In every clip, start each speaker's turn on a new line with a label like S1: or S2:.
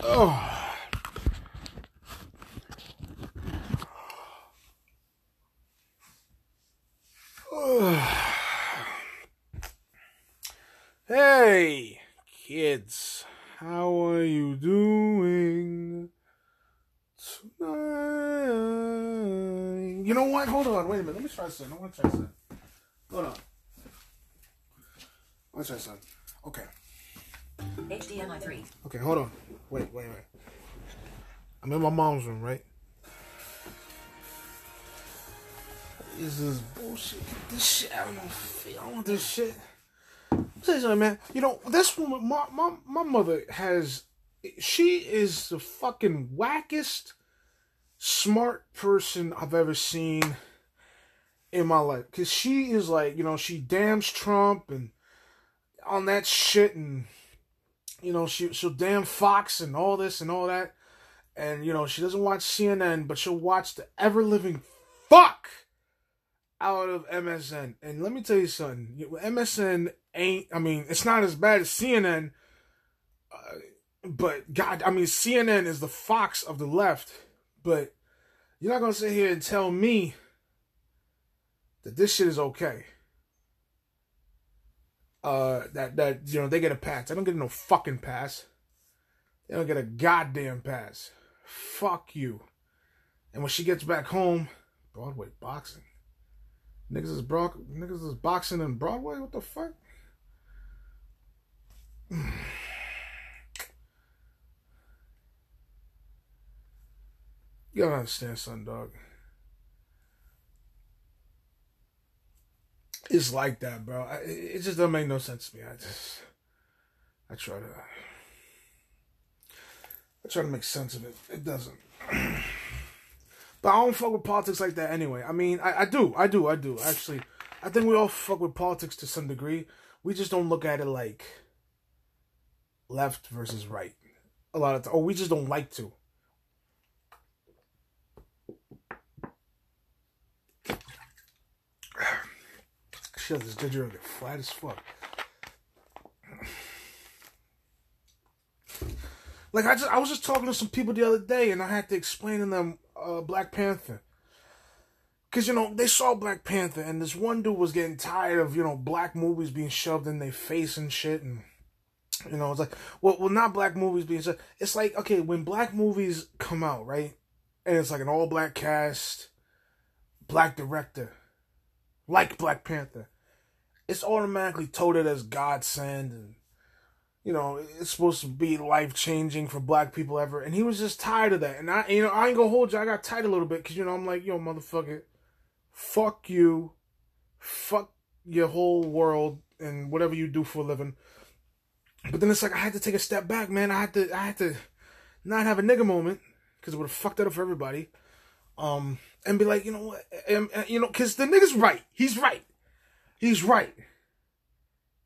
S1: Oh. Hey, kids, how are you doing tonight? You know what? Hold on, wait a minute. Let me try something. I want to try something. Hold on. Let's try something. Okay.
S2: HDMI 3.
S1: Okay, hold on. Wait, wait, wait. I'm in my mom's room, right? This is bullshit. This shit, I don't feel. I want this shit. Say something, man. You know, this woman, my, my, my mother has, she is the fucking wackest, smart person I've ever seen in my life. Because she is like, you know, she damns Trump and on that shit and, you know, she, she'll damn Fox and all this and all that. And, you know, she doesn't watch CNN, but she'll watch the ever living fuck out of MSN. And let me tell you something. MSN ain't, I mean, it's not as bad as CNN. Uh, but God, I mean, CNN is the Fox of the left. But you're not to sit here and tell me that this shit is okay. Uh, that, that, you know, they get a pass. I don't get no fucking pass. They don't get a goddamn pass. Fuck you. And when she gets back home, Broadway boxing. Niggas is bro- niggas is boxing in Broadway. What the fuck? You gotta understand, son, dog. It's like that, bro. I, it just doesn't make no sense to me. I just, I try to, I try to make sense of it. It doesn't. But I don't fuck with politics like that anyway. I mean, I, I do, I do, I do. Actually, I think we all fuck with politics to some degree. We just don't look at it like left versus right. A lot of times. Or we just don't like to. Shit, this ginger ale get flat as fuck. Like I just I was just talking to some people the other day and I had to explain to them uh, Black Panther. Cause you know they saw Black Panther and this one dude was getting tired of you know black movies being shoved in their face and shit and you know it's like well well not black movies being shoved. It's like okay when black movies come out right and it's like an all black cast, black director, like Black Panther, it's automatically touted as godsend and you know, it's supposed to be life changing for black people ever. And he was just tired of that. And I, you know, I ain't gonna hold you. I got tight a little bit because, you know, I'm like, yo, motherfucker, fuck you. Fuck your whole world and whatever you do for a living. But then it's like, I had to take a step back, man. I had to, I had to not have a nigga moment because it would have fucked it up for everybody. Um, and be like, you know what, and, and, you know, because the nigga's right. He's right. He's right.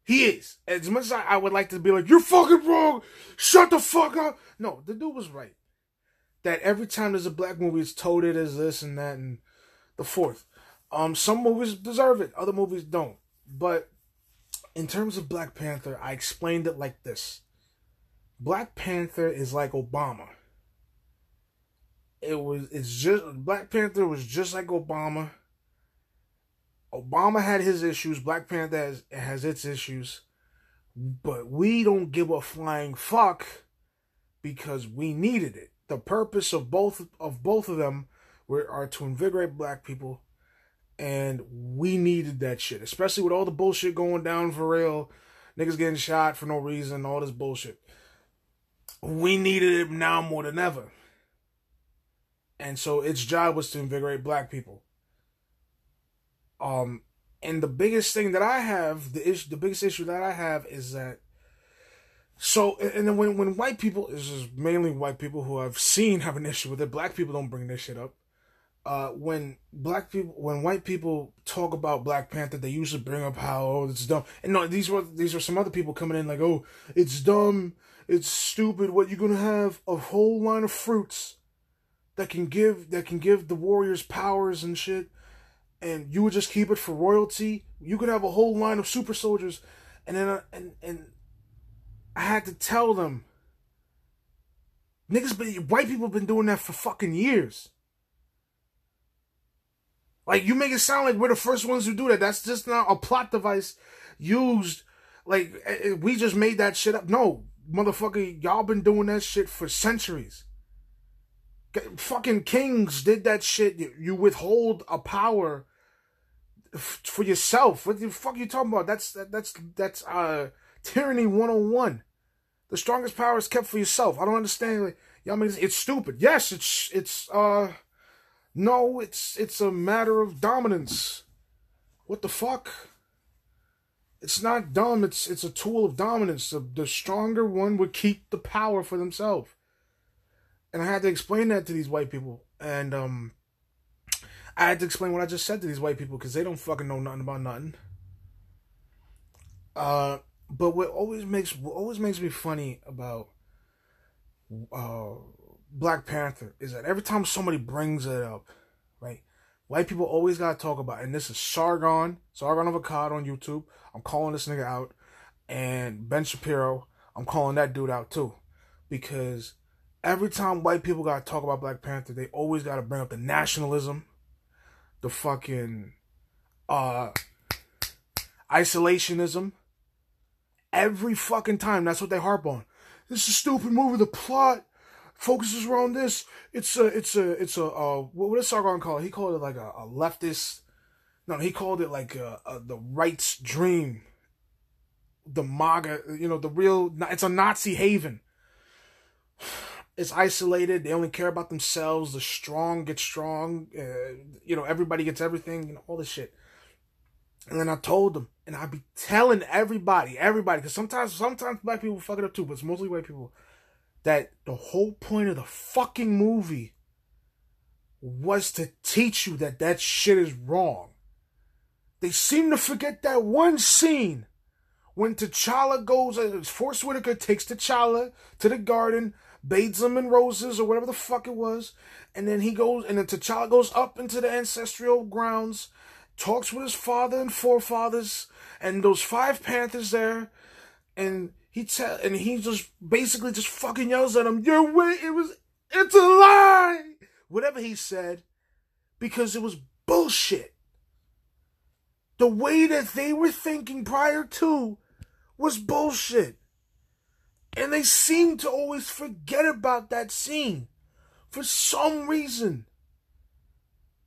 S1: He is. As much as I, I, would like to be like, you're fucking wrong. Shut the fuck up. No, the dude was right. That every time there's a black movie, it's toted as this and that and the fourth. Um, some movies deserve it, other movies don't. But in terms of Black Panther, I explained it like this. Black Panther is like Obama. It was it's just Black Panther was just like Obama Obama had his issues. Black Panther has, has its issues. But we don't give a flying fuck because we needed it. The purpose of both of both of them were are to invigorate black people, and we needed that shit, especially with all the bullshit going down for real, niggas getting shot for no reason, all this bullshit. We needed it now more than ever, and so its job was to invigorate black people. Um, and the biggest thing that I have, the issue, the biggest issue that I have is that. So, and then when when white people, this is mainly white people who I've seen have an issue with it. Black people don't bring this shit up. Uh, when black people, when white people talk about Black Panther, they usually bring up how oh it's dumb. And no, these were these are some other people coming in like, oh, it's dumb, it's stupid. What you're gonna have a whole line of fruits that can give that can give the warriors powers and shit and you would just keep it for royalty, you could have a whole line of super soldiers, and then uh, and and I had to tell them Niggas been white people been doing that for fucking years. Like you make it sound like we're the first ones who do that. That's just not a plot device used. Like eh, eh, we just made that shit up. No, motherfucker, y'all been doing that shit for centuries. Fucking kings did that shit. You, withhold a power for yourself. What the fuck you talking about? That's that, that's that's uh tyranny 101. The strongest power is kept for yourself. I don't understand. Like, y'all mean it's stupid. Yes, it's it's uh no, it's it's a matter of dominance. What the fuck? It's not dumb. It's it's a tool of dominance. The, the stronger one would keep the power for themselves. And I had to explain that to these white people, and um, I had to explain what I just said to these white people because they don't fucking know nothing about nothing. Uh, but what always makes what always makes me funny about uh Black Panther is that every time somebody brings it up, right? White people always gotta talk about, it. and this is Sargon, Sargon of Akkad on YouTube. I'm calling this nigga out, and Ben Shapiro, I'm calling that dude out too, because every time white people gotta talk about Black Panther, they always gotta bring up the nationalism, the fucking uh isolationism. Every fucking time, that's what they harp on. This is a stupid movie. The plot focuses around this. It's a, it's a, it's a, uh, what does Sargon call it? He called it like a, a leftist. No, he called it like a, a, the right's dream. The MAGA, you know, the real. It's a Nazi haven. It's isolated. They only care about themselves. The strong get strong. Uh, you know, everybody gets everything. You know, all this shit. And then I told them, and I be telling everybody, everybody, because sometimes, sometimes black people fuck it up too, but it's mostly white people that the whole point of the fucking movie was to teach you that that shit is wrong. They seem to forget that one scene when T'Challa goes, uh, Forest Whitaker takes T'Challa to the garden, bathes him in roses or whatever the fuck it was, and then he goes, and then T'Challa goes up into the ancestral grounds, talks with his father and forefathers, and those five panthers there, and he tell and he just basically just fucking yells at him, You're way it was it's a lie Whatever he said, because it was bullshit. The way that they were thinking prior to was bullshit. And they seem to always forget about that scene for some reason.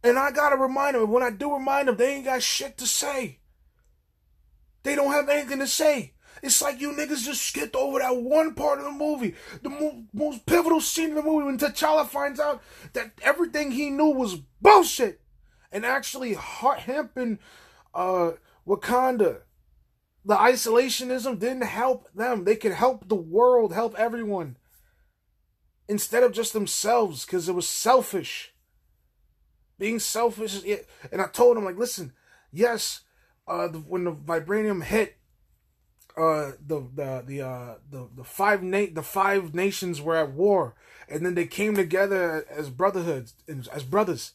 S1: And I gotta remind them, when I do remind them, they ain't got shit to say. They don't have anything to say. It's like you niggas just skipped over that one part of the movie, the mo- most pivotal scene in the movie when T'Challa finds out that everything he knew was bullshit, and actually hemp uh, Wakanda. The isolationism didn't help them. They could help the world, help everyone, instead of just themselves, because it was selfish. Being selfish, and I told him like, listen, yes, uh, the, when the vibranium hit, uh the the the uh the the five na- the five nations were at war and then they came together as brotherhoods as brothers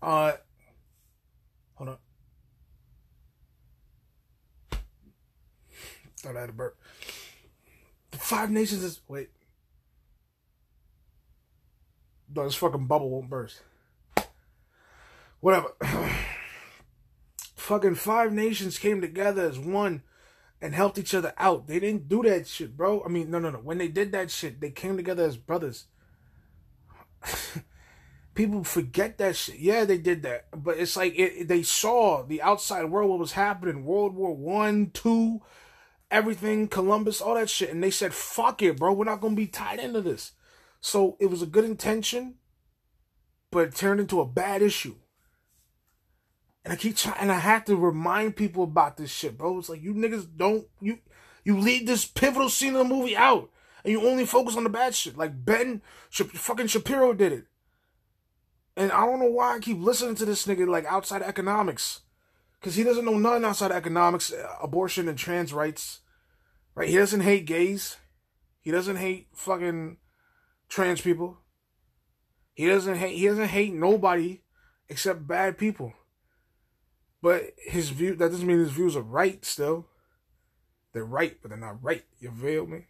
S1: uh hold on thought I had a burp the five nations is wait no this fucking bubble won't burst whatever fucking five nations came together as one and helped each other out. They didn't do that shit, bro. I mean, no, no, no. When they did that shit, they came together as brothers. People forget that shit. Yeah, they did that, but it's like it, they saw the outside world, what was happening, World War One, Two, everything, Columbus, all that shit, and they said, "Fuck it, bro. We're not gonna be tied into this." So it was a good intention, but it turned into a bad issue. And I keep trying, and I have to remind people about this shit, bro. It's like you niggas don't you you leave this pivotal scene of the movie out, and you only focus on the bad shit. Like Ben fucking Shapiro did it, and I don't know why I keep listening to this nigga like outside economics, because he doesn't know nothing outside of economics, uh, abortion and trans rights, right? He doesn't hate gays, he doesn't hate fucking trans people. He doesn't hate he doesn't hate nobody except bad people. But his view that doesn't mean his views are right still. They're right, but they're not right. You feel me?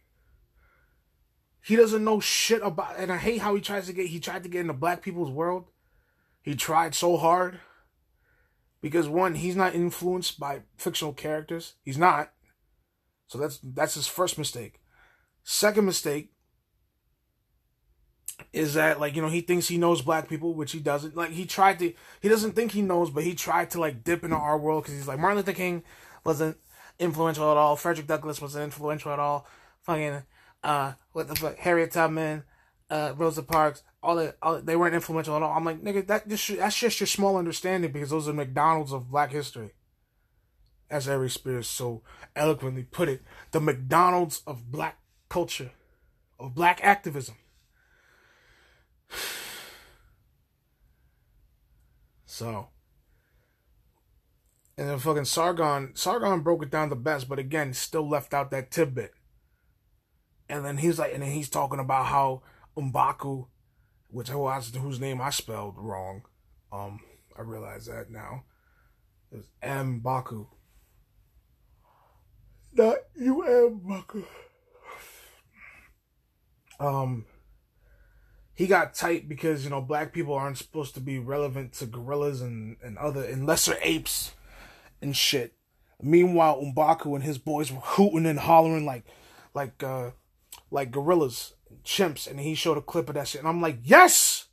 S1: he doesn't know shit about. And I hate how he tries to get. He tried to get into black people's world. He tried so hard because one, he's not influenced by fictional characters. He's not. So that's that's his first mistake. Second mistake is that like you know he thinks he knows black people, which he doesn't. Like he tried to, he doesn't think he knows, but he tried to like dip into our world because he's like Martin Luther King wasn't influential at all. Frederick Douglass wasn't influential at all. Fucking uh, what the fuck, Harriet Tubman, uh, Rosa Parks, all that, all they weren't influential at all. I'm like, nigga, that just that's just your small understanding because those are McDonald's of Black history. As Ari Spears so eloquently put it, the McDonald's of Black culture, of Black activism. So, and then fucking Sargon, Sargon broke it down the best, but again, still left out that tidbit. And then he's like, and then he's talking about how Umbaku, which whose name I spelled wrong. Um, I realize that now. It's M'Baku. Not U M Um, he got tight because you know black people aren't supposed to be relevant to gorillas and and other and lesser apes and shit. Meanwhile, M'Baku and his boys were hooting and hollering like like uh like gorillas, chimps, and he showed a clip of that shit, and I'm like, yes.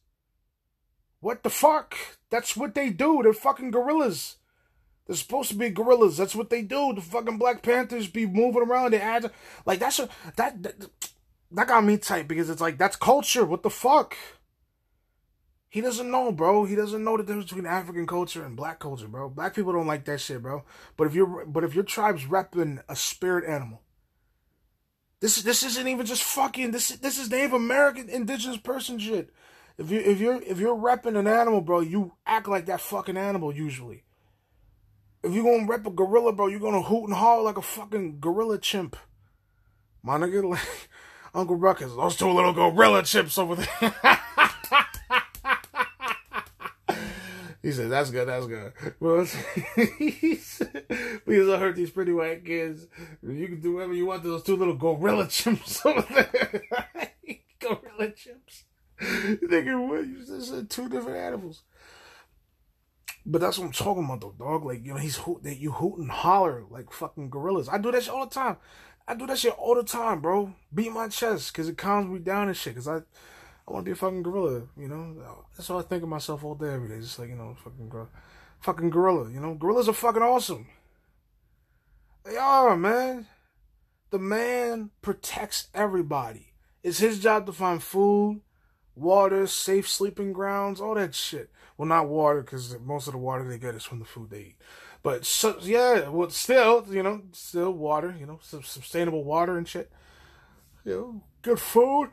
S1: What the fuck? That's what they do. They're fucking gorillas. They're supposed to be gorillas. That's what they do. The fucking Black Panthers be moving around. They add like that's a that, that that got me tight because it's like that's culture. What the fuck? He doesn't know, bro. He doesn't know the difference between African culture and black culture, bro. Black people don't like that shit, bro. But if you're but if your tribe's repping a spirit animal, this this isn't even just fucking this this is Native American indigenous person shit. If you if you're if you're repping an animal, bro, you act like that fucking animal usually. If you're gonna rep a gorilla, bro, you're gonna hoot and holler like a fucking gorilla chimp. My nigga, like Uncle Ruckus, those two little gorilla chips over there. he said, "That's good, that's good." Well, he said, because I heard these pretty white kids, you can do whatever you want to those two little gorilla chimps over there. gorilla chimps. Thinking what? You said two different animals. But that's what I'm talking about, though, dog. Like, you know, he's hoot that you hoot and holler like fucking gorillas. I do that shit all the time. I do that shit all the time, bro. Beat my chest because it calms me down and shit. Because I, I want to be a fucking gorilla, you know. That's all I think of myself all day, every day. Just like you know, fucking gorilla, fucking gorilla. You know, gorillas are fucking awesome. They are, man. The man protects everybody. It's his job to find food, water, safe sleeping grounds, all that shit. Well, not water because most of the water they get is from the food they eat. But so, yeah, well, still, you know, still water, you know, some sustainable water and shit. You know, good food.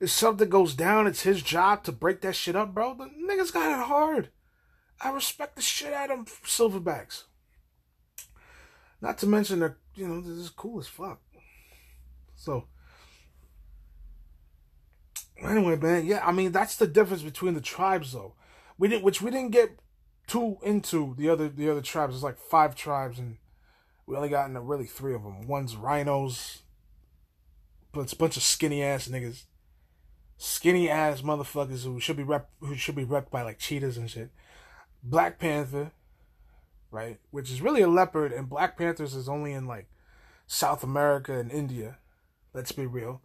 S1: If something goes down, it's his job to break that shit up, bro. The niggas got it hard. I respect the shit out of silverbacks. Not to mention that, you know, this is cool as fuck. So, anyway, man, yeah, I mean, that's the difference between the tribes, though we didn't, which we didn't get too into the other the other tribes. There's like five tribes, and we only got into really three of them. One's rhinos, but it's a bunch of skinny ass niggas, skinny ass motherfuckers who should be rep who should be repped by like cheetahs and shit. Black Panther, right, which is really a leopard, and Black Panthers is only in like South America and India. Let's be real.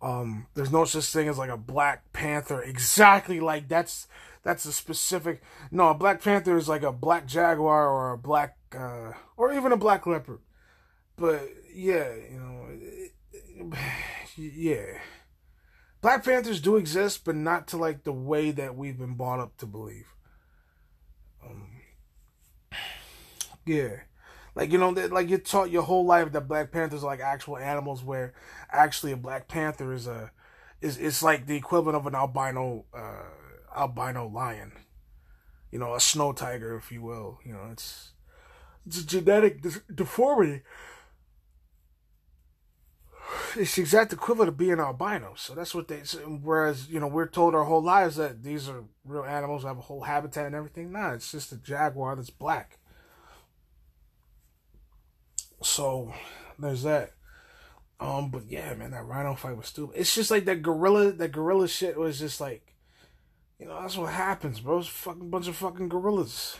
S1: Um, there's no such thing as like a Black Panther exactly like that's that's a specific. No, a Black Panther is like a black jaguar or a black, uh, or even a black leopard. But yeah, you know, yeah. Black Panthers do exist, but not to like the way that we've been brought up to believe. Um, yeah, like you know, that like you're taught your whole life that Black Panthers are like actual animals, where actually a Black Panther is a is it's like the equivalent of an albino uh, albino lion. You know, a snow tiger, if you will. You know, it's it's a genetic deformity. It's the exact equivalent of being albino. So that's what they. Whereas you know we're told our whole lives that these are real animals, have a whole habitat and everything. Nah, it's just a jaguar that's black. So there's that. Um, but yeah, man, that Rhino fight was stupid. It's just like that gorilla, that gorilla shit was just like, you know, that's what happens, bro. It's fucking bunch of fucking gorillas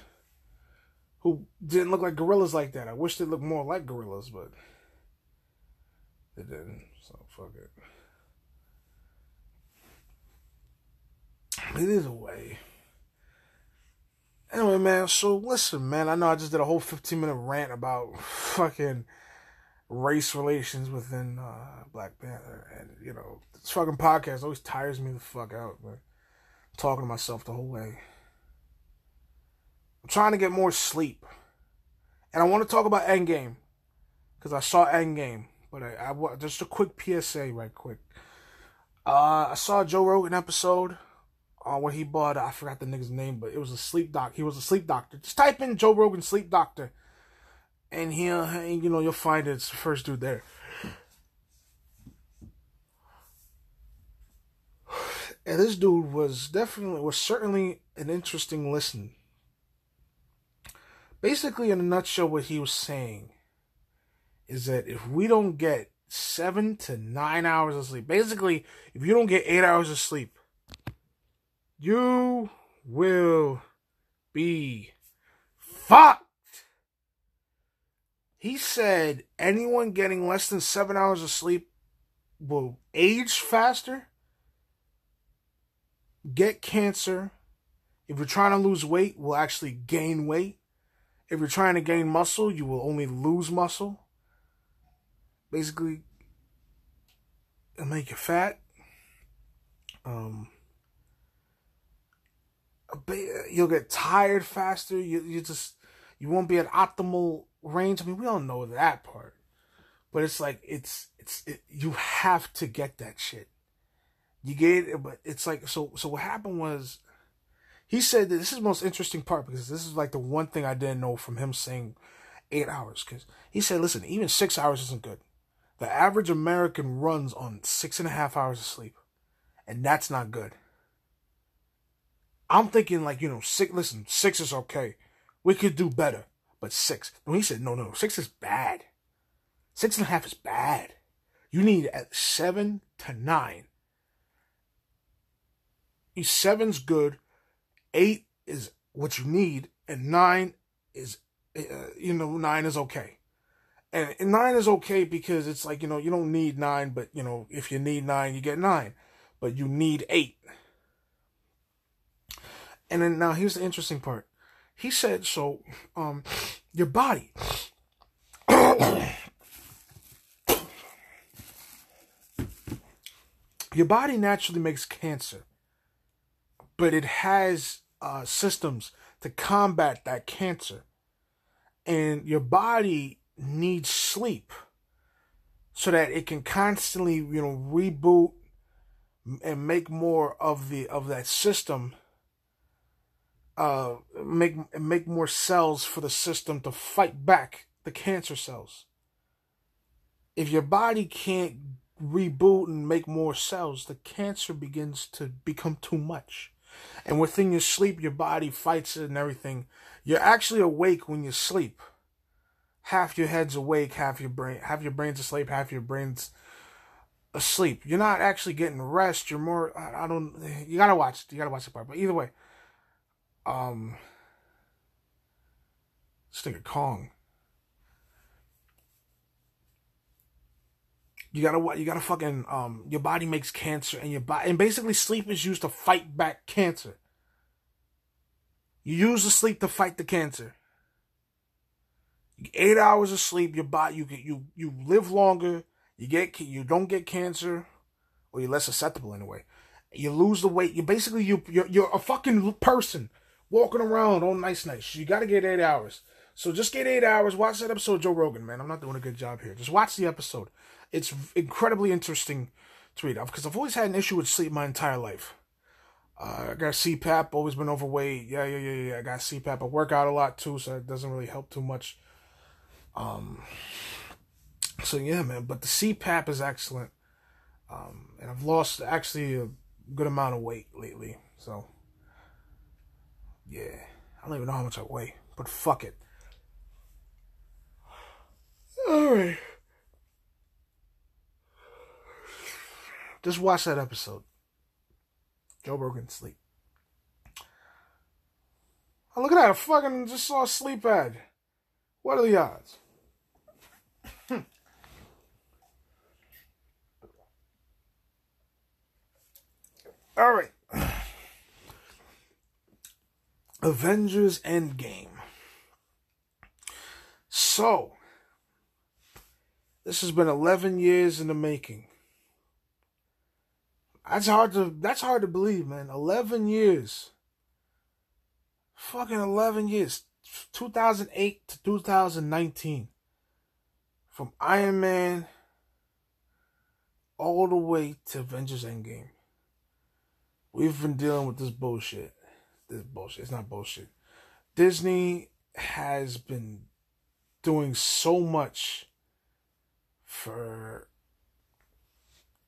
S1: who didn't look like gorillas like that. I wish they looked more like gorillas, but they didn't. So fuck it. It is a way. Anyway, man, so listen, man, I know I just did a whole 15 minute rant about fucking race relations within uh, Black Panther. And, you know, this fucking podcast always tires me the fuck out, man. Talking to myself the whole way. I'm trying to get more sleep. And I want to talk about Endgame. Because I saw Endgame. But I, I just a quick PSA, right quick. Uh, I saw Joe Rogan episode uh, where he bought, I forgot the nigga's name, but it was a sleep doc. He was a sleep doctor. Just type in Joe Rogan sleep doctor. And he'll, you know, you'll find it's the first dude there. And this dude was definitely, was certainly an interesting listen. Basically, in a nutshell, what he was saying is that if we don't get seven to nine hours of sleep, basically, if you don't get eight hours of sleep, you will be fucked. He said anyone getting less than seven hours of sleep will age faster, get cancer. If you're trying to lose weight, will actually gain weight. If you're trying to gain muscle, you will only lose muscle. Basically, make you fat. Um, you'll get tired faster. You you just you won't be at optimal range. I mean, we all know that part, but it's like it's it's it, you have to get that shit. You get it, but it's like so. So what happened was, he said that this is the most interesting part because this is like the one thing I didn't know from him saying eight hours. Because he said, listen, even six hours isn't good. The average American runs on six and a half hours of sleep, and that's not good. I'm thinking like, you know, six, listen, six is okay. We could do better, but six. No, he said, no, no, six is bad. Six and a half is bad. You need at seven to nine. Seven's good. Eight is what you need, and nine is, uh, you know, nine is okay. And, and nine is okay because it's like, you know, you don't need nine, but, you know, if you need nine, you get nine. But you need eight. And then now here's the interesting part. He said, so um your body your body naturally makes cancer, but it has uh, systems to combat that cancer. And your body needs sleep so that it can constantly, you know, reboot and make more of the of that system uh, make make more cells for the system to fight back the cancer cells. If your body can't reboot and make more cells, the cancer begins to become too much. And within your sleep, your body fights it and everything. You're actually awake when you sleep. Half your head's awake, half your brain, half your brain's asleep, half your brain's asleep. You're not actually getting rest. You're more. I, I don't. You gotta watch. You gotta watch the part. But either way, um, think of Kong. You gotta what? you gotta fucking um your body makes cancer and your body and basically sleep is used to fight back cancer. You use the sleep to fight the cancer. Eight hours of sleep, your body you you you live longer. You get you don't get cancer, or you're less susceptible anyway. You lose the weight. You basically you you're, you're a fucking person walking around on nice, nice. You got to get eight hours. So just get eight hours. Watch that episode, Joe Rogan. Man, I'm not doing a good job here. Just watch the episode. It's incredibly interesting to read because I've always had an issue with sleep my entire life. Uh, I got CPAP, always been overweight. Yeah, yeah, yeah, yeah. I got CPAP. I work out a lot too, so it doesn't really help too much. Um, so yeah, man. But the CPAP is excellent, um, and I've lost actually a good amount of weight lately. So yeah, I don't even know how much I weigh, but fuck it. All right. Just watch that episode. Joe Rogan sleep. Oh, look at that! I fucking just saw a sleep ad. What are the odds? All right. Avengers Endgame. So, this has been 11 years in the making. That's hard to that's hard to believe, man. 11 years. Fucking 11 years. 2008 to 2019. From Iron Man all the way to Avengers Endgame. We've been dealing with this bullshit. This bullshit. It's not bullshit. Disney has been doing so much for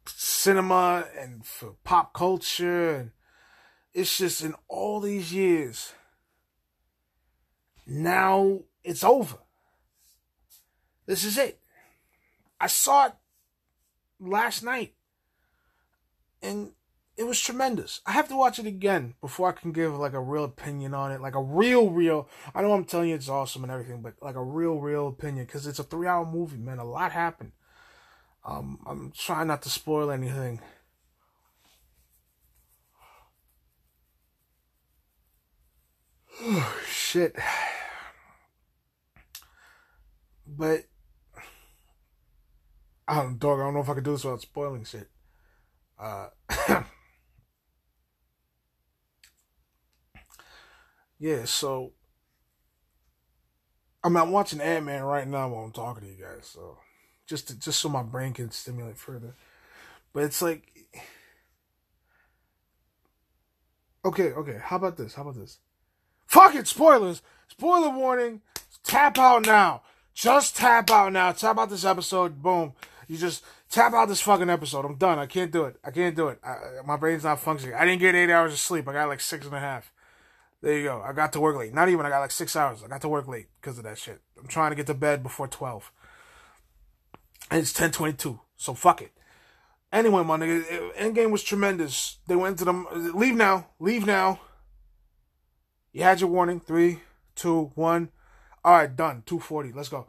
S1: cinema and for pop culture and it's just in all these years now it's over this is it i saw it last night and it was tremendous i have to watch it again before i can give like a real opinion on it like a real real i know i'm telling you it's awesome and everything but like a real real opinion because it's a three hour movie man a lot happened um, I'm trying not to spoil anything. Oh, shit. But I don't, dog. I don't know if I can do this without spoiling shit. Uh, yeah. So I mean, I'm watching Ant Man right now while I'm talking to you guys. So just to, just so my brain can stimulate further. But it's like, okay, okay. How about this? How about this? Fuck it, spoilers. Spoiler warning. Tap out now. Just tap out now. Tap out this episode. Boom. You just tap out this fucking episode. I'm done. I can't do it. I can't do it. I, my brain's not functioning. I didn't get eight hours of sleep. I got like six and a half. There you go. I got to work late. Not even. I got like six hours. I got to work late because of that shit. I'm trying to get to bed before twelve. And it's 1022. So fuck it. Anyway, my nigga, eh, Endgame was tremendous. They went to them. Leave now. Leave now. You had your warning. Three, two, one. All right, done. 240. Let's go.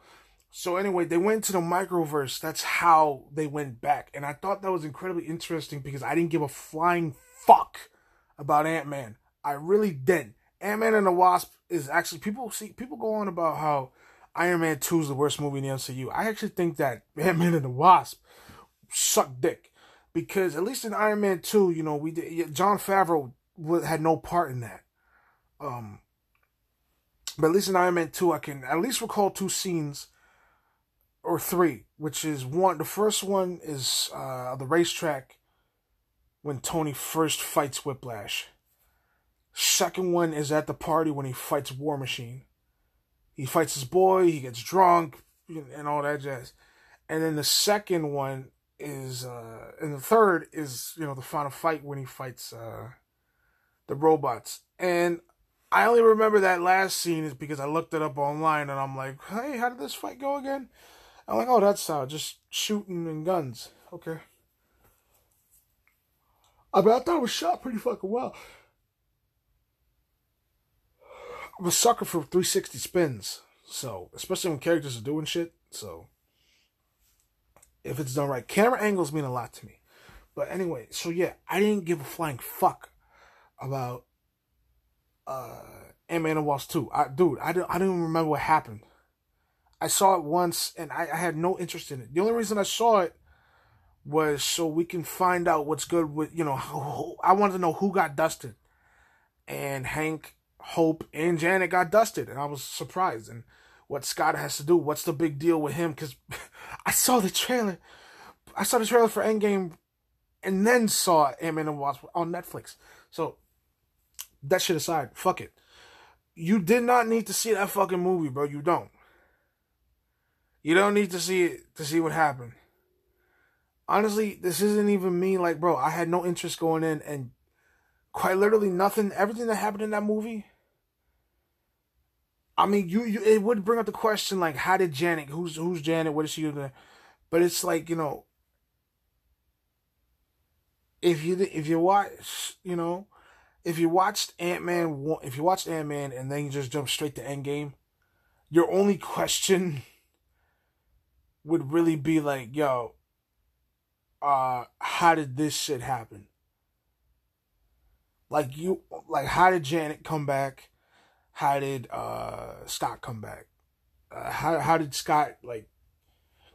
S1: So anyway, they went to the microverse. That's how they went back. And I thought that was incredibly interesting because I didn't give a flying fuck about Ant-Man. I really didn't. Ant-Man and the Wasp is actually people see people go on about how Iron Man 2 is the worst movie in the MCU. I actually think that Ant Man and the Wasp sucked dick. Because at least in Iron Man 2, you know, we did, Jon Favreau had no part in that. Um, but at least in Iron Man 2, I can at least recall two scenes or three, which is one. The first one is uh, the racetrack when Tony first fights Whiplash. Second one is at the party when he fights War Machine he fights his boy, he gets drunk, and all that jazz. And then the second one is, uh, and the third is, you know, the final fight when he fights uh, the robots. And I only remember that last scene is because I looked it up online and I'm like, hey, how did this fight go again? I'm like, oh, that's how, just shooting and guns. Okay. I mean, I thought it was shot pretty fucking well. I'm a sucker for 360 spins. So, especially when characters are doing shit. So, if it's done right, camera angles mean a lot to me. But anyway, so yeah, I didn't give a flying fuck about uh Ant-Man and Wasp 2. I, dude, I don't, I don't even remember what happened. I saw it once and I, I had no interest in it. The only reason I saw it was so we can find out what's good with, you know, I wanted to know who got dusted. And Hank Hope and Janet got dusted, and I was surprised. And what Scott has to do, what's the big deal with him? Because I saw the trailer, I saw the trailer for Endgame, and then saw Ant-Man and Wasp on Netflix. So that shit aside, fuck it. You did not need to see that fucking movie, bro. You don't. You don't need to see it to see what happened. Honestly, this isn't even me. Like, bro, I had no interest going in, and quite literally nothing. Everything that happened in that movie I mean, you, you it would bring up the question like, how did Janet? Who's who's Janet? What is she doing? But it's like you know, if you if you watch, you know, if you watched Ant Man, if you watched Ant Man and then you just jump straight to Endgame, your only question would really be like, yo, uh, how did this shit happen? Like you, like how did Janet come back? How did uh Scott come back? Uh, how how did Scott like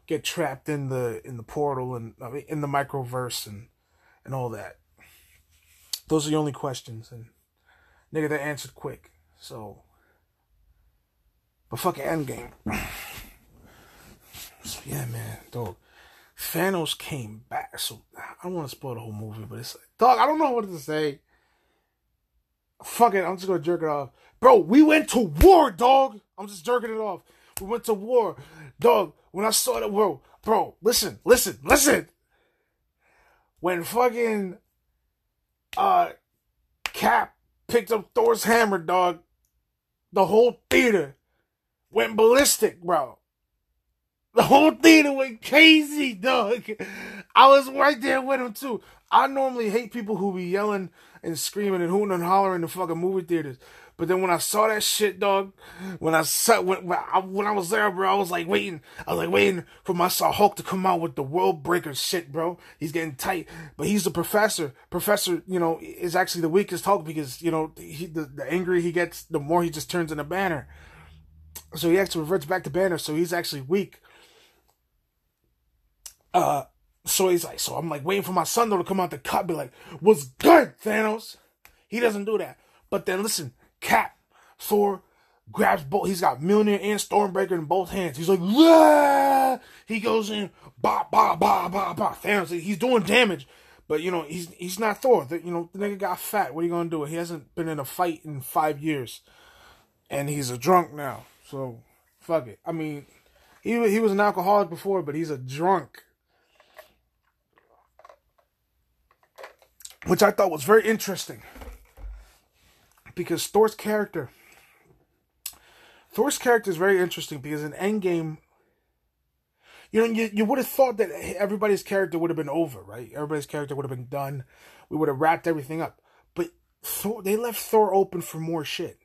S1: get trapped in the in the portal and I mean, in the microverse and and all that? Those are the only questions, and nigga, they answered quick. So, but fucking Endgame. so yeah, man, dog. Thanos came back. So I don't want to spoil the whole movie, but it's like, dog. I don't know what to say. Fuck it, I'm just gonna jerk it off, bro. We went to war, dog. I'm just jerking it off. We went to war, dog. When I saw that, bro, bro, listen, listen, listen. When fucking uh Cap picked up Thor's hammer, dog, the whole theater went ballistic, bro. The whole theater went crazy, dog. I was right there with him too. I normally hate people who be yelling and screaming and hooting and hollering in the fucking movie theaters. But then when I saw that shit, dog, when I saw when, when I, when I was there, bro, I was like waiting. I was like waiting for my saw Hulk to come out with the world breaker shit, bro. He's getting tight, but he's the professor. Professor, you know, is actually the weakest Hulk because you know he the, the angrier he gets, the more he just turns into Banner. So he actually reverts back to Banner. So he's actually weak. Uh, so he's like, so I'm like waiting for my son though to come out the cut, be like, "What's good, Thanos?" He doesn't do that. But then listen, Cap, Thor grabs both. He's got Mjolnir and Stormbreaker in both hands. He's like! He goes in, ba ba ba ba ba. Thanos, he's doing damage, but you know he's he's not Thor. The, you know the nigga got fat. What are you gonna do? He hasn't been in a fight in five years, and he's a drunk now. So fuck it. I mean, he he was an alcoholic before, but he's a drunk. which I thought was very interesting because Thor's character, Thor's character is very interesting because in Endgame, you know, you, you would have thought that everybody's character would have been over, right? Everybody's character would have been done. We would have wrapped everything up, but Thor, they left Thor open for more shit.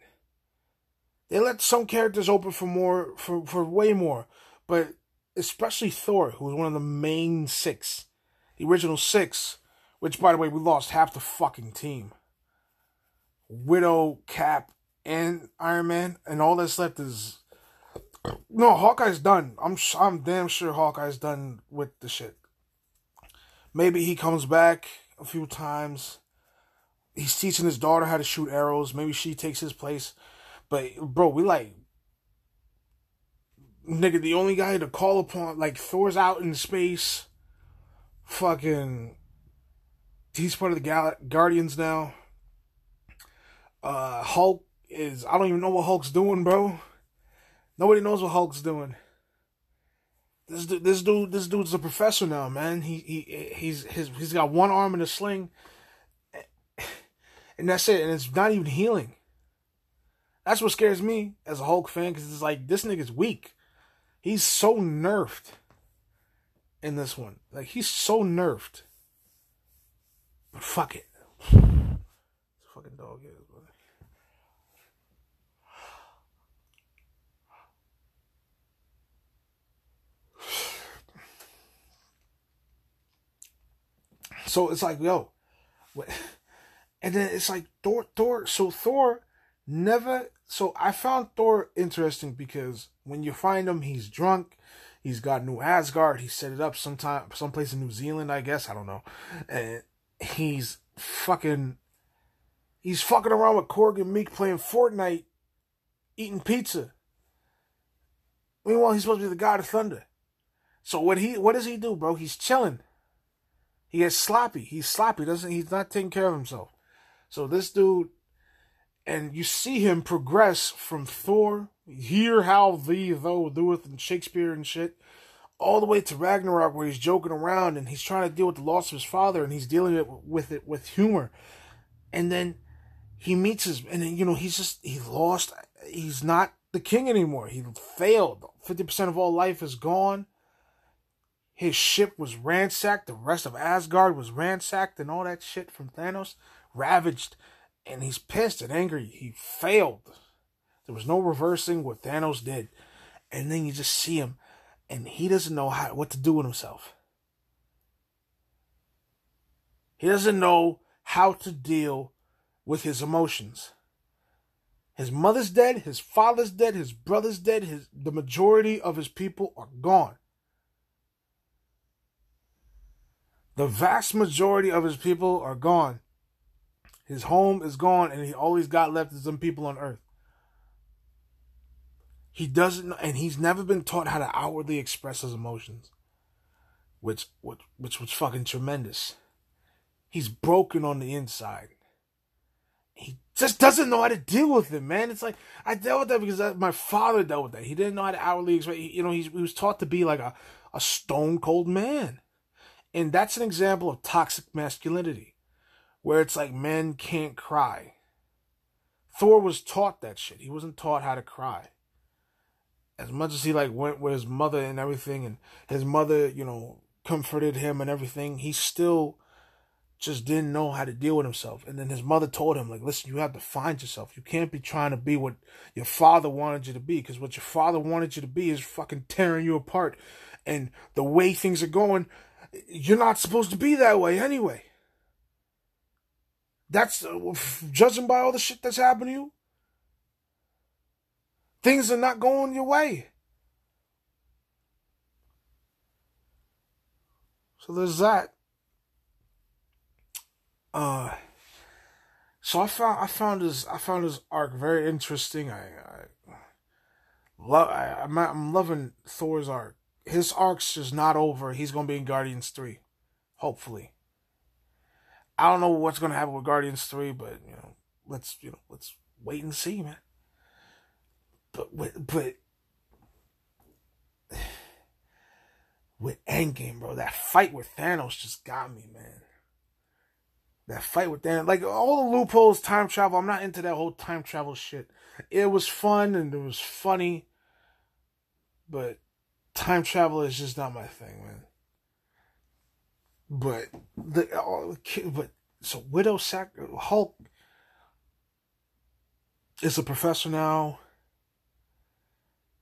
S1: They let some characters open for more, for for way more, but especially Thor, who was one of the main six, the original six which, by the way, we lost half the fucking team. Widow, Cap, and Iron Man, and all that's left is no. Hawkeye's done. I'm I'm damn sure Hawkeye's done with the shit. Maybe he comes back a few times. He's teaching his daughter how to shoot arrows. Maybe she takes his place. But bro, we like nigga. The only guy to call upon like Thor's out in space. Fucking he's part of the Gal- Guardians now. Uh, Hulk is I don't even know what Hulk's doing, bro. Nobody knows what Hulk's doing. This dude, this dude, this dude's a professor now, man. He he he's his he's got one arm in a sling, and that's it. And it's not even healing. That's what scares me as a Hulk fan because it's like this nigga's weak. He's so nerfed in this one. Like he's so nerfed. But fuck it. A fucking dog is, but. So it's like, yo, and then it's like Thor, Thor. So Thor never. So I found Thor interesting because when you find him, he's drunk. He's got New Asgard. He set it up sometime, someplace in New Zealand, I guess. I don't know. And he's fucking he's fucking around with Korg and Miek playing Fortnite, eating pizza. Meanwhile, he's supposed to be the god of thunder. So what he what does he do, bro? He's chilling. He gets sloppy. He's sloppy. Doesn't he's not taking care of himself. So this dude, and you see him progress from Thor, hear how thee though doeth in Shakespeare and shit, all the way to Ragnarok where he's joking around and he's trying to deal with the loss of his father and he's dealing it with it with humor. And then he meets his and then, you know he's just he lost he's not the king anymore. He failed. 50% of all life is gone. His ship was ransacked, the rest of Asgard was ransacked, and all that shit from Thanos, ravaged, and he's pissed and angry. He failed. There was no reversing what Thanos did. And then you just see him, and he doesn't know how what to do with himself. He doesn't know how to deal with his emotions. His mother's dead, his father's dead, his brother's dead, his the majority of his people are gone. The vast majority of his people are gone. His home is gone, and he always got left is some people on earth. He doesn't and he's never been taught how to outwardly express his emotions, which which which was fucking tremendous. He's broken on the inside. He just doesn't know how to deal with it, man. It's like I dealt with that because uh, my father dealt with that. He didn't know how to outwardly express. You know, he was taught to be like a a stone cold man, and that's an example of toxic masculinity, where it's like men can't cry. Thor was taught that shit. He wasn't taught how to cry as much as he like went with his mother and everything and his mother you know comforted him and everything he still just didn't know how to deal with himself and then his mother told him like listen you have to find yourself you can't be trying to be what your father wanted you to be because what your father wanted you to be is fucking tearing you apart and the way things are going you're not supposed to be that way anyway that's uh, judging by all the shit that's happened to you Things are not going your way. So there's that. Uh so I found I found his I found his arc very interesting. I, I love I, I'm I'm loving Thor's arc. His arc's just not over. He's gonna be in Guardians three, hopefully. I don't know what's gonna happen with Guardians three, but you know, let's you know let's wait and see, man. But with but with Endgame, bro, that fight with Thanos just got me, man. That fight with Thanos, like all the loopholes, time travel. I'm not into that whole time travel shit. It was fun and it was funny, but time travel is just not my thing, man. But the uh, but so Widow Sac Hulk is a professor now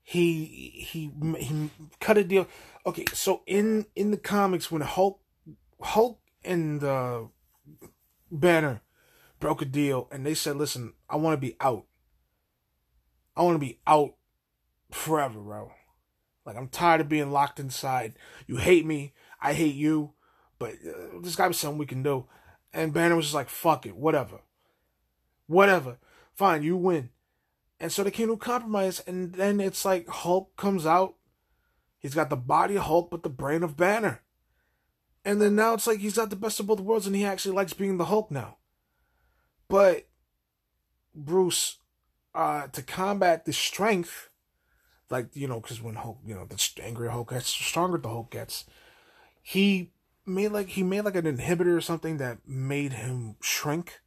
S1: he he he cut a deal. Okay, so in in the comics when Hulk Hulk and uh, Banner broke a deal and they said, "Listen, I want to be out. I want to be out forever, bro. Like I'm tired of being locked inside. You hate me, I hate you, but uh, there's got to be something we can do." And Banner was just like, "Fuck it, whatever, whatever. Fine, you win." And so they came to a compromise, and then it's like Hulk comes out. He's got the body of Hulk, but the brain of Banner. And then now it's like he's got the best of both worlds, and he actually likes being the Hulk now. But Bruce, uh, to combat the strength, like you know, because when Hulk, you know, the angrier Hulk gets, the stronger the Hulk gets, he made like he made like an inhibitor or something that made him shrink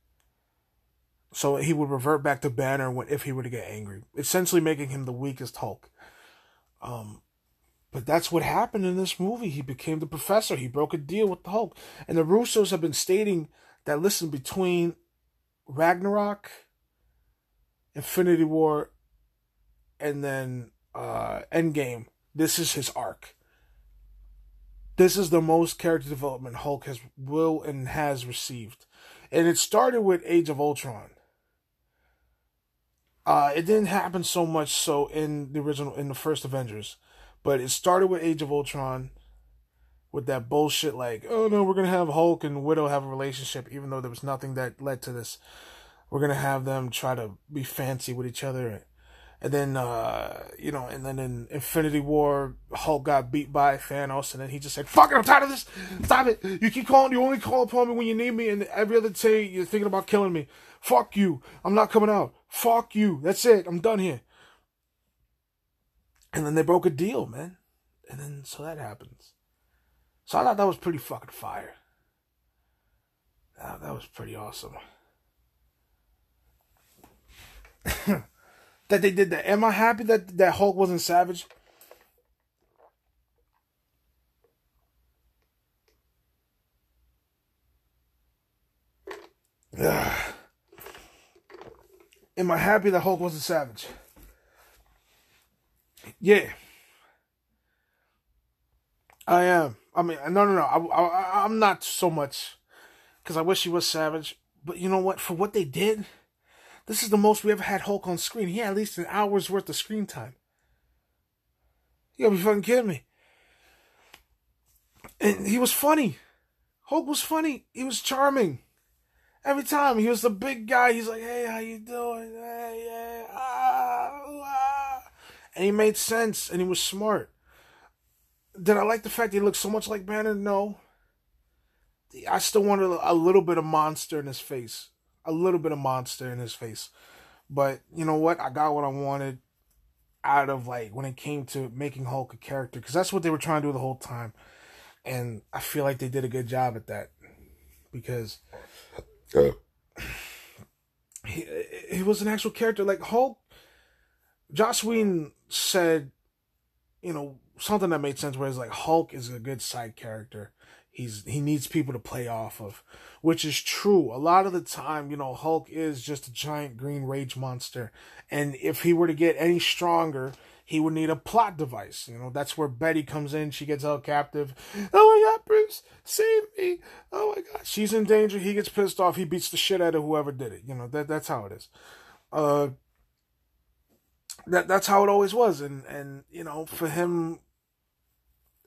S1: so he would revert back to Banner when if he were to get angry, essentially making him the weakest Hulk. Um, but that's what happened in this movie. He became the professor. He broke a deal with the Hulk. And the Russos have been stating that listen, between Ragnarok, Infinity War, and then uh Endgame, this is his arc. This is the most character development Hulk has will and has received. And it started with Age of Ultron. Uh, it didn't happen so much so in the original, in the first Avengers, but it started with Age of Ultron, with that bullshit like, oh no, we're gonna have Hulk and Widow have a relationship, even though there was nothing that led to this. We're gonna have them try to be fancy with each other, and then uh, you know, and then in Infinity War, Hulk got beat by Thanos, and then he just said, "Fuck it, I'm tired of this. Stop it. You keep calling. You only call upon me when you need me, and every other day you're thinking about killing me. Fuck you. I'm not coming out. Fuck you. That's it. I'm done here. And then they broke a deal, man. And then so that happens. So I thought that was pretty fucking fire. That, that was pretty awesome. that they did that. Am I happy that that Hulk wasn't Savage? Yeah. Am I happy that Hulk wasn't Savage? Yeah, I am. I mean, no, no, no. I, I, I'm not so much because I wish he was Savage. But you know what? For what they did this is the most we ever had Hulk on screen. He had at least an hour's worth of screen time. You gotta be fucking kidding me. And he was funny. Hulk was funny. He was charming. Every time he was the big guy, he's like, "Hey, how you doing? Hey, ah, ah. and he made sense and he was smart. Did I like the fact he looked so much like Banner? No. I still wanted a little bit of monster in his face, a little bit of monster in his face. But you know what? I got what I wanted out of like when it came to making Hulk a character because that's what they were trying to do the whole time, and I feel like they did a good job at that because he, he was an actual character. Like Hulk, Joss Whedon said, you know, something that made sense. Where it's like Hulk is a good side character. He's he needs people to play off of, which is true. A lot of the time, you know, Hulk is just a giant green rage monster, and if he were to get any stronger, he would need a plot device. You know, that's where Betty comes in. She gets held captive. Oh my God, Bruce, save me! Oh my God, she's in danger. He gets pissed off. He beats the shit out of whoever did it. You know that that's how it is. Uh, that that's how it always was, and and you know, for him,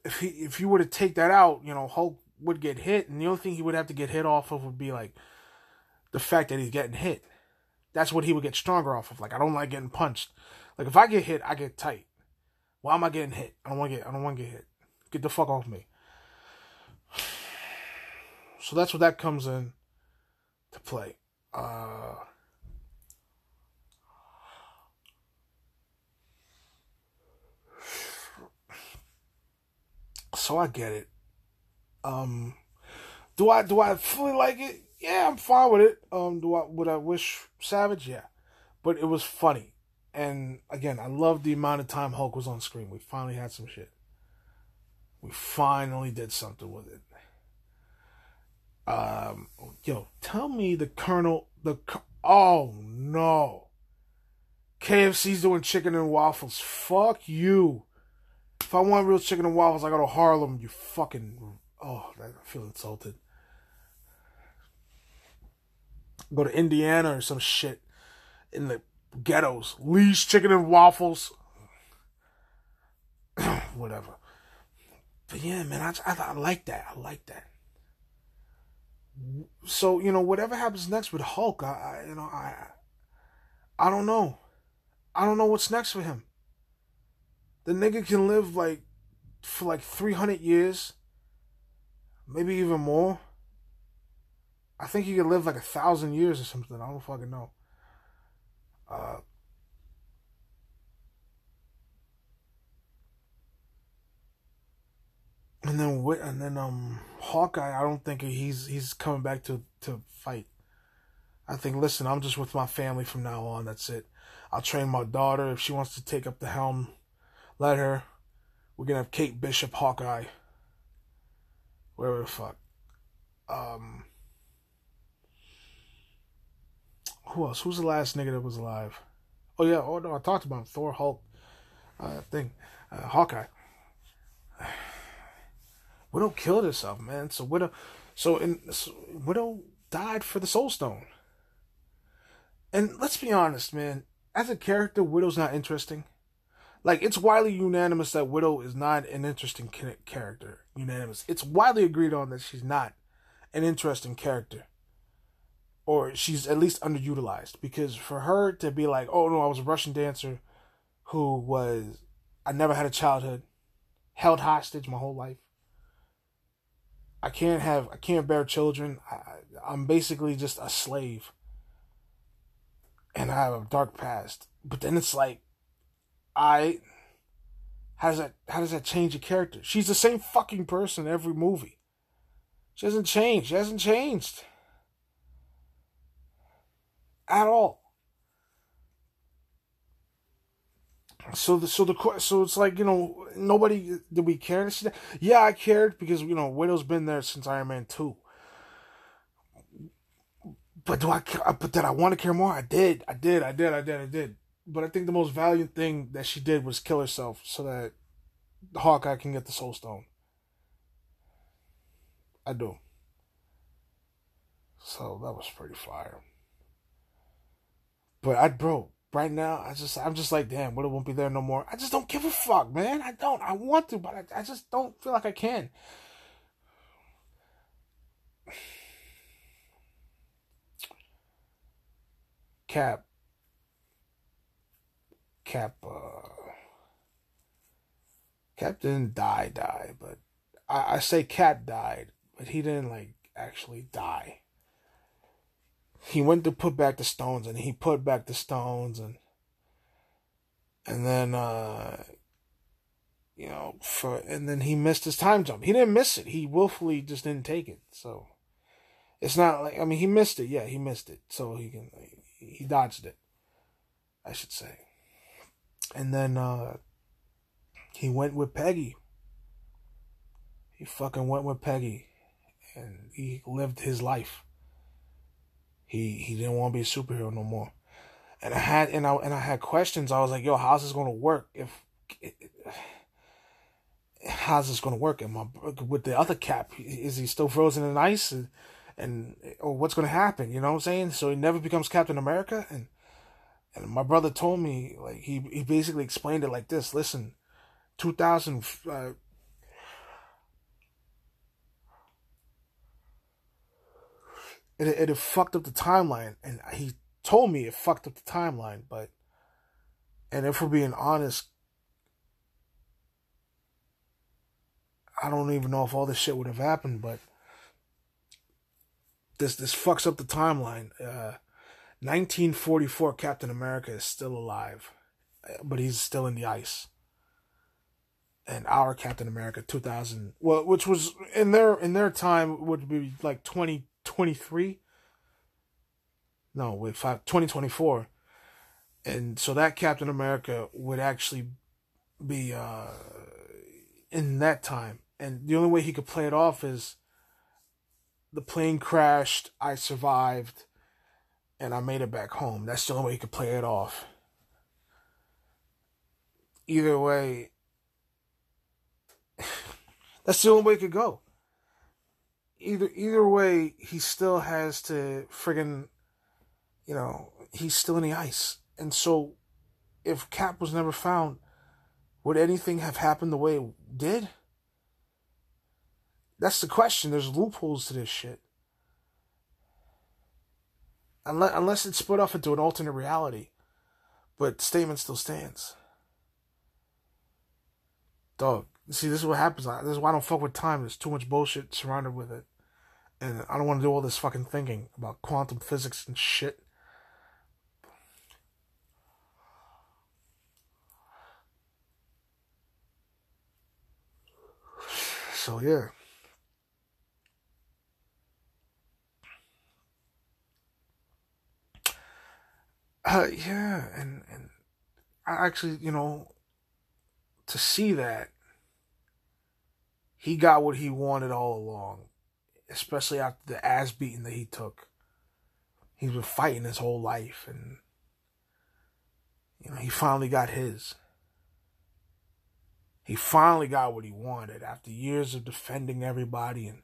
S1: if he if you were to take that out, you know, Hulk would get hit, and the only thing he would have to get hit off of would be like the fact that he's getting hit. That's what he would get stronger off of. Like I don't like getting punched. Like if I get hit, I get tight. Why am I getting hit? I don't want to get. I don't want to get hit. Get the fuck off me. So that's what that comes in to play. Uh, so I get it. Um, do I do I fully like it? Yeah, I'm fine with it. Um, do I would I wish Savage? Yeah, but it was funny, and again, I love the amount of time Hulk was on screen. We finally had some shit. We finally did something with it. Um, yo, tell me the Colonel the oh no, KFC's doing chicken and waffles. Fuck you. If I want real chicken and waffles, I go to Harlem. You fucking oh, I feel insulted. Go to Indiana or some shit in the ghettos. Lee's chicken and waffles. Whatever. But yeah, man, I, I, I like that. I like that. So you know, whatever happens next with Hulk, I, I you know, I I don't know. I don't know what's next for him. The nigga can live like for like 300 years, maybe even more. I think he could live like a thousand years or something. I don't fucking know. Uh, and then and then um Hawkeye, I don't think he's he's coming back to to fight. I think listen, I'm just with my family from now on. That's it. I'll train my daughter if she wants to take up the helm. Let her. We're gonna have Kate Bishop, Hawkeye. Wherever the fuck. Um. Who else? Who's the last nigga that was alive? Oh yeah. Oh no, I talked about him. Thor, Hulk, uh, thing, uh, Hawkeye. Widow killed herself, man. So Widow, so in so Widow died for the Soul Stone. And let's be honest, man. As a character, Widow's not interesting. Like it's widely unanimous that Widow is not an interesting character. Unanimous. It's widely agreed on that she's not an interesting character, or she's at least underutilized. Because for her to be like, "Oh no, I was a Russian dancer who was I never had a childhood, held hostage my whole life. I can't have I can't bear children. I, I'm basically just a slave, and I have a dark past." But then it's like I how does that how does that change a character? She's the same fucking person in every movie. She hasn't changed. She hasn't changed at all. So the so the so it's like you know nobody did we care? Yeah, I cared because you know Widow's been there since Iron Man two. but do I? But did I want to care more? I did. I did. I did. I did. I did. But I think the most valiant thing that she did was kill herself so that the Hawkeye can get the Soul Stone. I do. So that was pretty fire. But I, bro, right now, I just, I'm just like, damn, it won't be there no more. I just don't give a fuck, man. I don't. I want to, but I, I just don't feel like I can. Cap. Cap, uh, Cap didn't die, die, but I, I say Cap died, but he didn't, like, actually die. He went to put back the stones, and he put back the stones, and, and then, uh, you know, for, and then he missed his time jump. He didn't miss it. He willfully just didn't take it, so. It's not like, I mean, he missed it, yeah, he missed it, so he can, he dodged it, I should say. And then uh he went with Peggy. He fucking went with Peggy and he lived his life. He he didn't want to be a superhero no more. And I had and I and I had questions. I was like, "Yo, how's this to work if how's this to work? Am I with the other cap? Is he still frozen in ice and and or what's to happen? You know what I'm saying? So he never becomes Captain America and and my brother told me like he he basically explained it like this. Listen, 2000 uh, it it had fucked up the timeline and he told me it fucked up the timeline, but and if we're being honest, I don't even know if all this shit would have happened, but this this fucks up the timeline. Uh 1944 Captain America is still alive, but he's still in the ice. And our Captain America 2000, well, which was in their in their time would be like 2023. No, wait, five, 2024. And so that Captain America would actually be uh in that time. And the only way he could play it off is the plane crashed, I survived and I made it back home. That's the only way he could play it off. Either way, that's the only way it could go. Either either way, he still has to friggin', you know, he's still in the ice. And so, if Cap was never found, would anything have happened the way it did? That's the question. There's loopholes to this shit unless, unless it's split off into an alternate reality. But statement still stands. Dog, see, this is what happens. This is why I don't fuck with time. There's too much bullshit surrounded with it. And I don't want to do all this fucking thinking about quantum physics and shit. So, yeah. Uh, yeah, and and I actually, you know, to see that he got what he wanted all along, especially after the ass beating that he took. He's been fighting his whole life, and you know, he finally got his. He finally got what he wanted after years of defending everybody and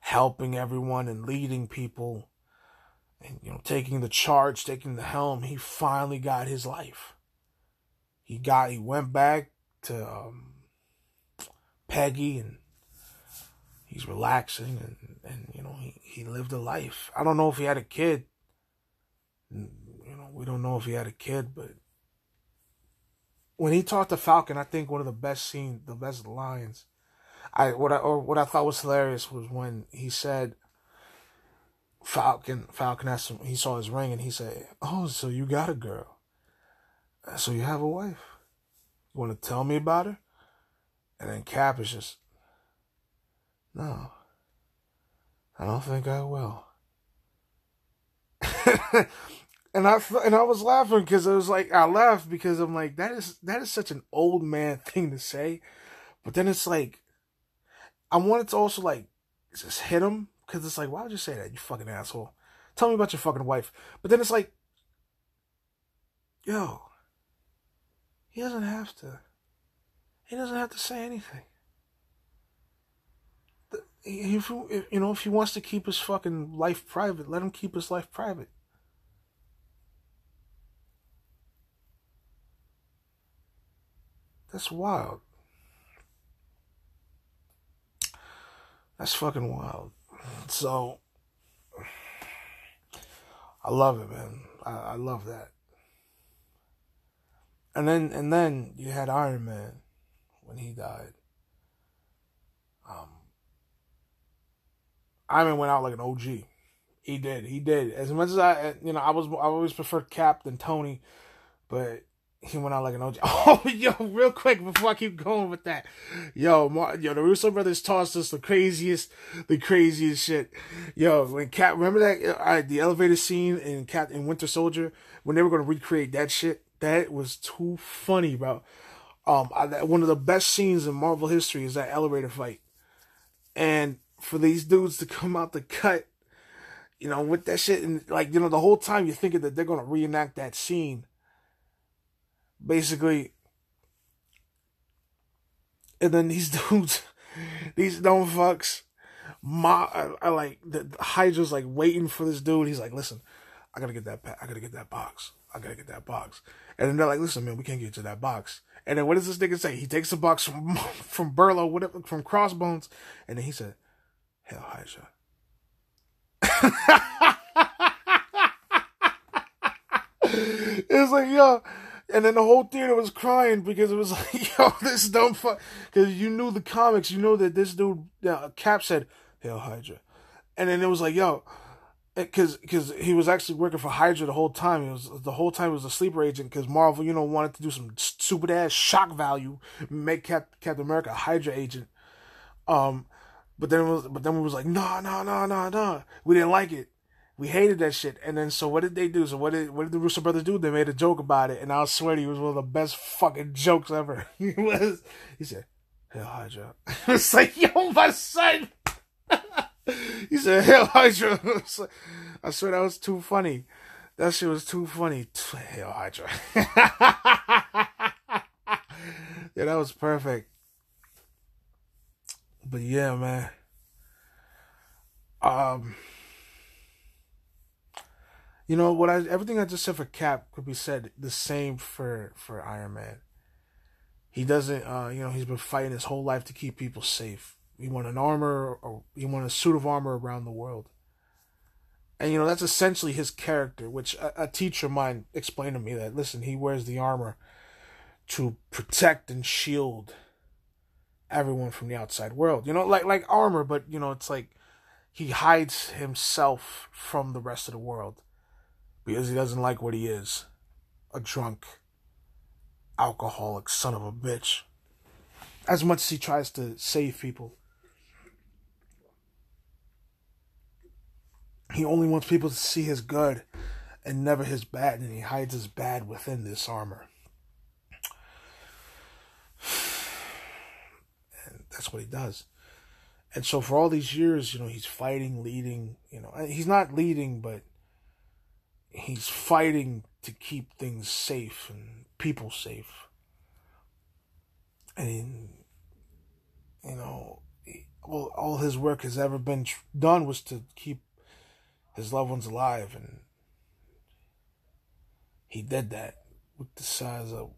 S1: helping everyone and leading people and you know taking the charge taking the helm he finally got his life. He got he went back to um, peggy and he's relaxing and and you know he, he lived a life. I don't know if he had a kid. You know we don't know if he had a kid but when he talked to falcon i think one of the best scenes the best lines i what i or what i thought was hilarious was when he said Falcon Falcon asked him he saw his ring and he said, Oh, so you got a girl. So you have a wife. You wanna tell me about her? And then Cap is just No. I don't think I will. and I and I was laughing because it was like I laughed because I'm like that is that is such an old man thing to say, but then it's like I wanted to also like just hit him because it's like, why would you say that, you fucking asshole? Tell me about your fucking wife. But then it's like, yo, he doesn't have to. He doesn't have to say anything. If, you know, if he wants to keep his fucking life private, let him keep his life private. That's wild. That's fucking wild. So, I love it, man. I, I love that. And then, and then you had Iron Man when he died. Um, Iron Man went out like an OG. He did. He did. As much as I, you know, I was, I always preferred Cap than Tony, but he went out like an OG. Oh, yo, real quick before I keep going with that, yo, Mar- yo, the Russo brothers tossed us the craziest, the craziest shit. Yo, when Cap, remember that uh, the elevator scene in Cap in Winter Soldier when they were gonna recreate that shit? That was too funny, bro. Um, I, one of the best scenes in Marvel history is that elevator fight, and for these dudes to come out the cut, you know, with that shit, and like you know, the whole time you're thinking that they're gonna reenact that scene basically. And then these dudes these dumb fucks my I, I like the, the hydra's like waiting for this dude. He's like listen i gotta get that i gotta get that box. I gotta get that box. And then they're like listen man we can't get to that box. And then what does this nigga say? He takes the box from from Rumlow whatever from crossbones and then he said hell hydra. It's like yo and then the whole theater was crying because it was like, yo, this dumb fuck. Because you knew the comics, you know that this dude, uh, Cap said, Hail Hydra. And then it was like, yo, because because he was actually working for Hydra the whole time. It was the whole time he was a sleeper agent because Marvel, you know, wanted to do some stupid ass shock value, make Cap, Captain America a Hydra agent. Um, but then was but then we was like, no, no, no, no, no. We didn't like it. We hated that shit. And then so what did they do? So what did what did the Russo brothers do? They made a joke about it, and I'll swear he was one of the best fucking jokes ever. he was. He said, "Hell Hydra." it's like, yo, my son. he said, "Hell Hydra." I swear that was too funny. That shit was too funny. Hell Hydra. yeah, that was perfect. But yeah, man. Um. You know what? I everything I just said for Cap could be said the same for for Iron Man. He doesn't, uh, you know, he's been fighting his whole life to keep people safe. He want an armor, or he want a suit of armor around the world. And you know that's essentially his character, which a, a teacher of mine explained to me that listen, he wears the armor to protect and shield everyone from the outside world. You know, like like armor, but you know, it's like he hides himself from the rest of the world because he doesn't like what he is a drunk, alcoholic son of a bitch. As much as he tries to save people, he only wants people to see his good and never his bad, and he hides his bad within this armor. And that's what he does. And so for all these years, you know, he's fighting, leading, you know, he's not leading, but he's fighting to keep things safe and people safe. And you know, all all his work has ever been done was to keep his loved ones alive, and he did that with the size of.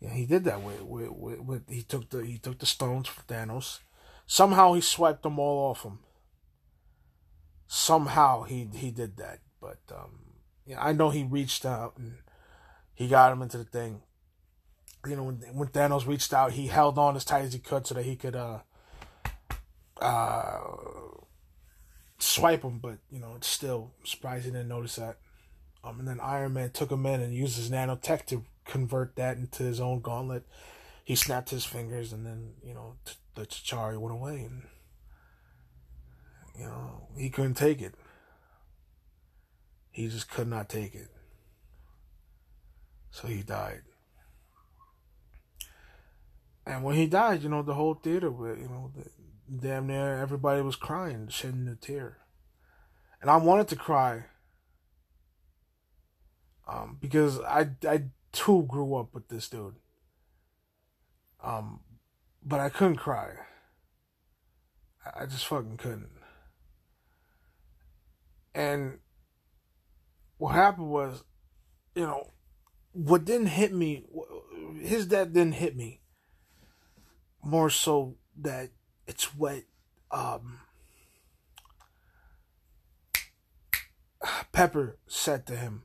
S1: You know, he did that with, with, with, with he took the he took the stones from Thanos. Somehow he swiped them all off him. Somehow he he did that. But um, I know he reached out and he got him into the thing. You know, when when Thanos reached out, he held on as tight as he could so that he could uh uh swipe him. But you know, it's still surprised he didn't notice that. Um, and then Iron Man took him in and used his nanotech to convert that into his own gauntlet. He snapped his fingers, and then you know the Chitauri went away, and you know he couldn't take it. He just could not take it. So he died. And when he died, you know, the whole theater, you know, damn near everybody was crying, shedding a tear. and I wanted to cry. Um, because I I too grew up with this dude. Um, but I couldn't cry. I just fucking couldn't. And what happened was, you know, what didn't hit me, his dad didn't hit me. More so that it's what um, Pepper said to him.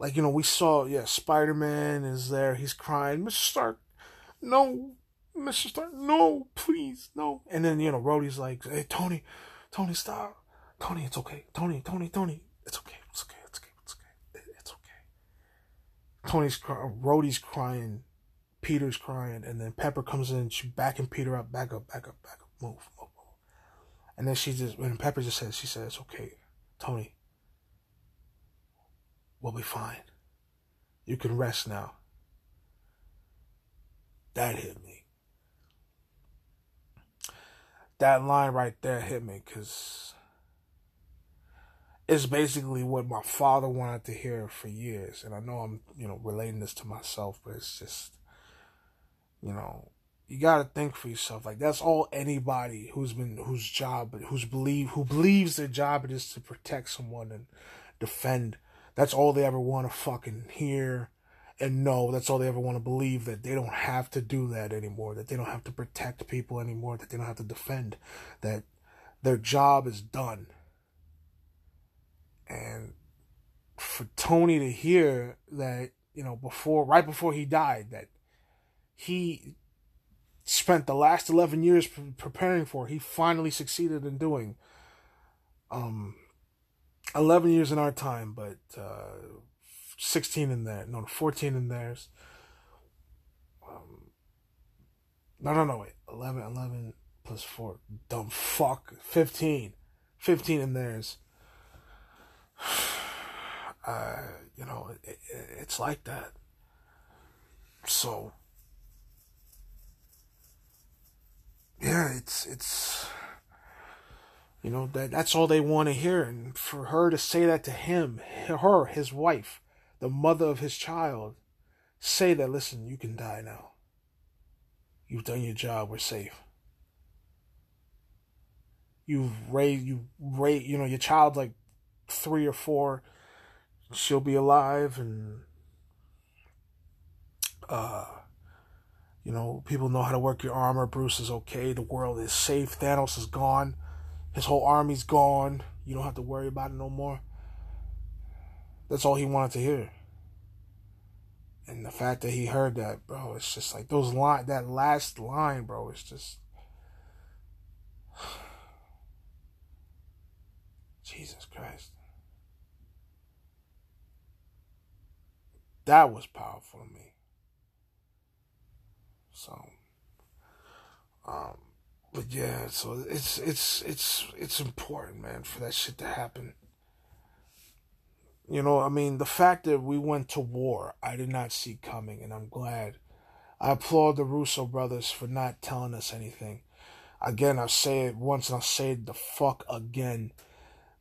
S1: Like, you know, we saw, yeah, Spider Man is there. He's crying. Mr. Stark, no, Mr. Stark, no, please, no. And then, you know, Rhodey's like, hey, Tony, Tony, stop. Tony, it's okay. Tony, Tony, Tony, it's okay. It's okay. It's okay. It's okay. It's okay. Tony's crying. Rhodey's crying. Peter's crying. And then Pepper comes in. She's backing Peter up. Back up. Back up. Back up. Move. Move. Move. And then she just, when Pepper just says, she says, okay, Tony, we'll be fine. You can rest now. That hit me. That line right there hit me because it's basically what my father wanted to hear for years. And I know I'm, you know, relating this to myself, but it's just, you know, you got to think for yourself. Like that's all anybody who's been, whose job, who's believe, who believes their job it is to protect someone and defend. That's all they ever want to fucking hear and know. That's all they ever want to believe that they don't have to do that anymore. That they don't have to protect people anymore. That they don't have to defend. That their job is done. And for Tony to hear that, you know, before, right before he died, that he spent the last 11 years preparing for, he finally succeeded in doing. Um, 11 years in our time, but uh, 16 in there. No, 14 in theirs. Um, no, no, no, wait. 11, 11 plus 4. Dumb fuck. 15. 15 in theirs. Uh, you know, it, it, it's like that. So, yeah, it's, it's, you know, that that's all they want to hear. And for her to say that to him, her, his wife, the mother of his child, say that, listen, you can die now. You've done your job, we're safe. You've raised, you raised, you know, your child like three or four, she'll be alive and, uh, you know, people know how to work your armor. Bruce is okay. The world is safe. Thanos is gone. His whole army's gone. You don't have to worry about it no more. That's all he wanted to hear. And the fact that he heard that, bro, it's just like those line that last line, bro, it's just Jesus Christ. That was powerful to me. So um but yeah, so it's it's it's it's important, man, for that shit to happen. You know, I mean, the fact that we went to war, I did not see coming, and I'm glad. I applaud the Russo brothers for not telling us anything. Again, I'll say it once and I'll say it the fuck again.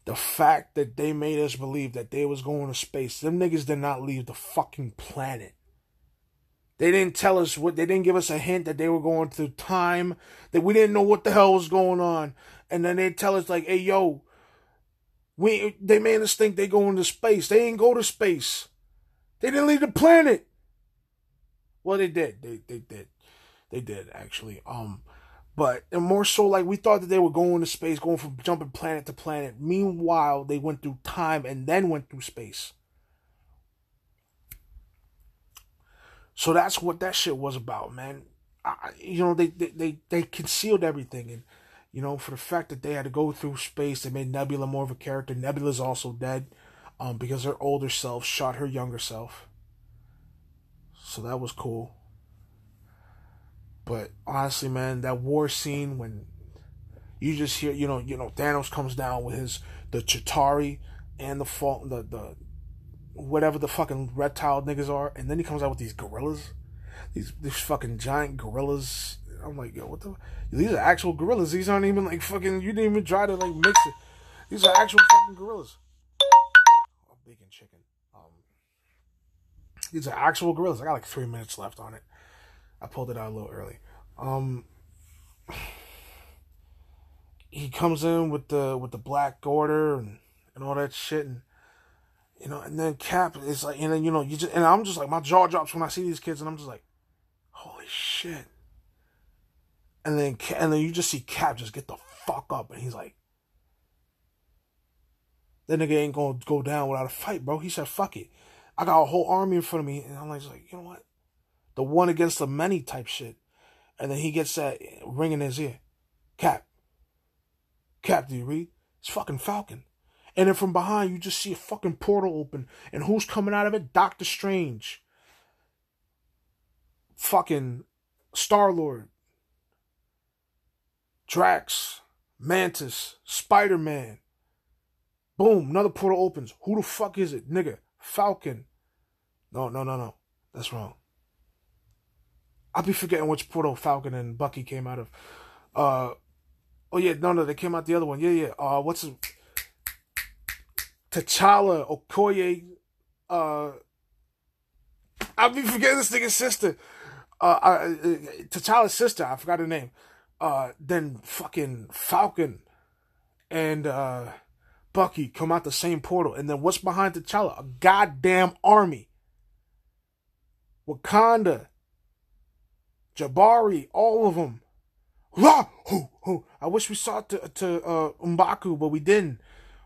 S1: The fact that they made us believe that they was going to space, them niggas did not leave the fucking planet. They didn't tell us what, they didn't give us a hint that they were going through time, that we didn't know what the hell was going on. And then they tell us, like, hey, yo, we they made us think they going to space. They ain't go to space. They didn't leave the planet. Well, they did. They they did. They did actually. Um, but and more so like we thought that they were going to space, going from jumping planet to planet. Meanwhile, they went through time and then went through space. So that's what that shit was about, man. I, you know, they, they they they concealed everything and you know, for the fact that they had to go through space, they made Nebula more of a character. Nebula's also dead um, because her older self shot her younger self. So that was cool. But honestly, man, that war scene when you just hear, you know, you know, Thanos comes down with his the Chitauri and the fall, the the whatever the fucking reptile niggas are, and then he comes out with these gorillas, these these fucking giant gorillas I'm like, yo, what the? These are actual gorillas. These aren't even like fucking. You didn't even try to like mix it. These are actual fucking gorillas. Bacon chicken. Um, these are actual gorillas. I got like three minutes left on it. I pulled it out a little early. Um, he comes in with the with the black order and, and all that shit and you know and then cap is like and then you know you just and i'm just like my jaw drops when i see these kids and i'm just like holy shit. And then and then you just see cap just get the fuck up and he's like that nigga ain't gonna go down without a fight bro. He said fuck it. I got a whole army in front of me. And i'm like, like you know what the one against the many type shit and then he gets that ring in his ear cap Cap, do you read? It's fucking Falcon. And then from behind, you just see a fucking portal open. And who's coming out of it? Doctor Strange. Fucking Star Lord. Drax. Mantis. Spider Man. Boom, another portal opens. Who the fuck is it? Nigga. Falcon. No, no, no, no. That's wrong. I'll be forgetting which portal Falcon and Bucky came out of. Uh, Oh yeah, no, no, they came out the other one. Yeah, yeah. Uh, what's his... T'Challa, Okoye, uh, I'll be forgetting this nigga's sister. Uh, uh, T'Challa's sister, I forgot her name. Uh, then fucking Falcon and uh, Bucky come out the same portal, and then what's behind T'Challa? A goddamn army. Wakanda, Jabari, all of them. I wish we saw it to, to uh, Mbaku, but we didn't.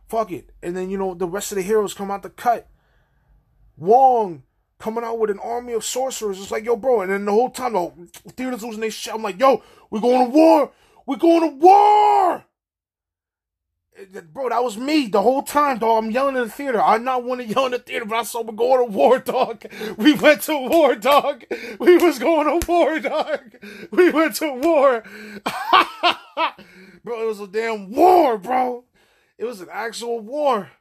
S1: Fuck it. And then, you know, the rest of the heroes come out the cut. Wong coming out with an army of sorcerers. It's like, yo, bro. And then the whole time, the theaters losing their shit. I'm like, yo, we're going to war. We're going to war bro, that was me the whole time, dog. I'm yelling in the theater. I not want to yell in the theater, but I saw we going to war, dog. We went to war, dog. We was going to war, dog. We went to war. bro, it was a damn war, bro. It was an actual war.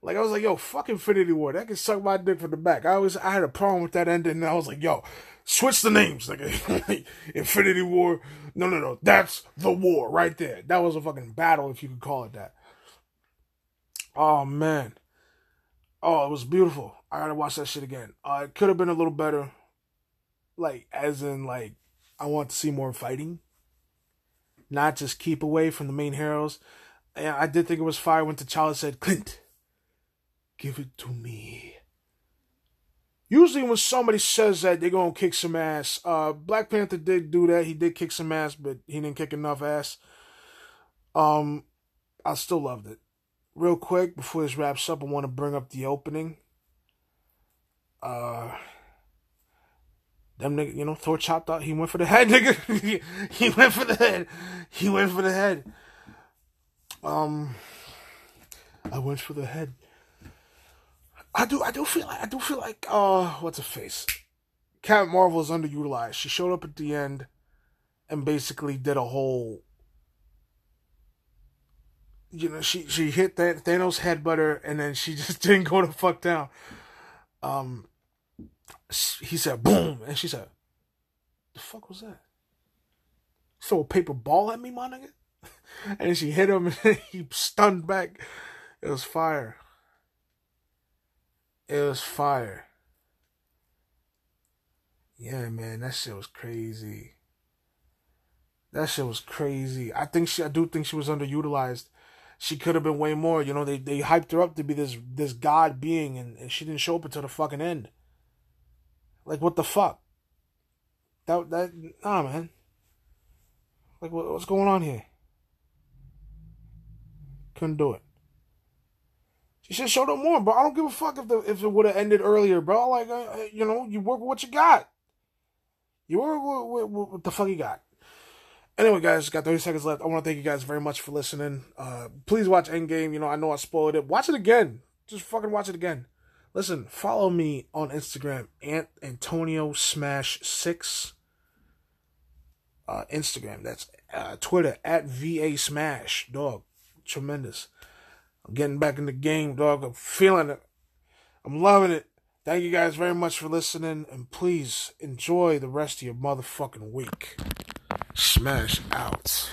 S1: Like I was like, yo, fuck Infinity War. That can suck my dick from the back. I always I had a problem with that ending, and I was like, yo, switch the names. Like Infinity War. No, no, no. That's the war right there. That was a fucking battle, if you could call it that. Oh man. Oh, it was beautiful. I gotta watch that shit again. Uh, it could have been a little better. Like, as in, like, I want to see more fighting. Not just keep away from the main heroes. And I did think it was fire when T'Challa said, Clint, give it to me. Usually when somebody says that, they're gonna kick some ass. Uh, Black Panther did do that. He did kick some ass, but he didn't kick enough ass. Um, I still loved it. Real quick, before this wraps up, I want to bring up the opening. Uh, them nigga, you know, Thor chopped out. He went for the head, nigga. he went for the head. He went for the head. Um, I went for the head. I do I do feel like I do feel like uh what's a face? Captain Marvel is underutilized. She showed up at the end and basically did a whole you know, she she hit that Thanos headbutter and then she just didn't go to fuck down. Um he said boom and she said the fuck was that? Throw a paper ball at me, my nigga? and she hit him and he stunned back. It was fire. It was fire. Yeah, man, that shit was crazy. That shit was crazy. I think she, I do think she was underutilized. She could have been way more. You know, they they hyped her up to be this this god being, and, and she didn't show up until the fucking end. Like what the fuck? That that nah, man. Like what, what's going on here? Couldn't do it. She should show them more, bro. I don't give a fuck if the if it would have ended earlier, bro. Like, uh, uh, you know, you work with what you got. You work with, with, what the fuck you got. Anyway, guys, got 30 seconds left. I want to thank you guys very much for listening. Uh, please watch Endgame. You know, I know I spoiled it. Watch it again. Just fucking watch it again. Listen, follow me on Instagram, Ant Antonio Smash Six. Uh, Instagram. That's uh, Twitter at VA Smash. Dog, tremendous. I'm getting back in the game, dog. I'm feeling it. I'm loving it. Thank you guys very much for listening, and please enjoy the rest of your motherfucking week. Smash out.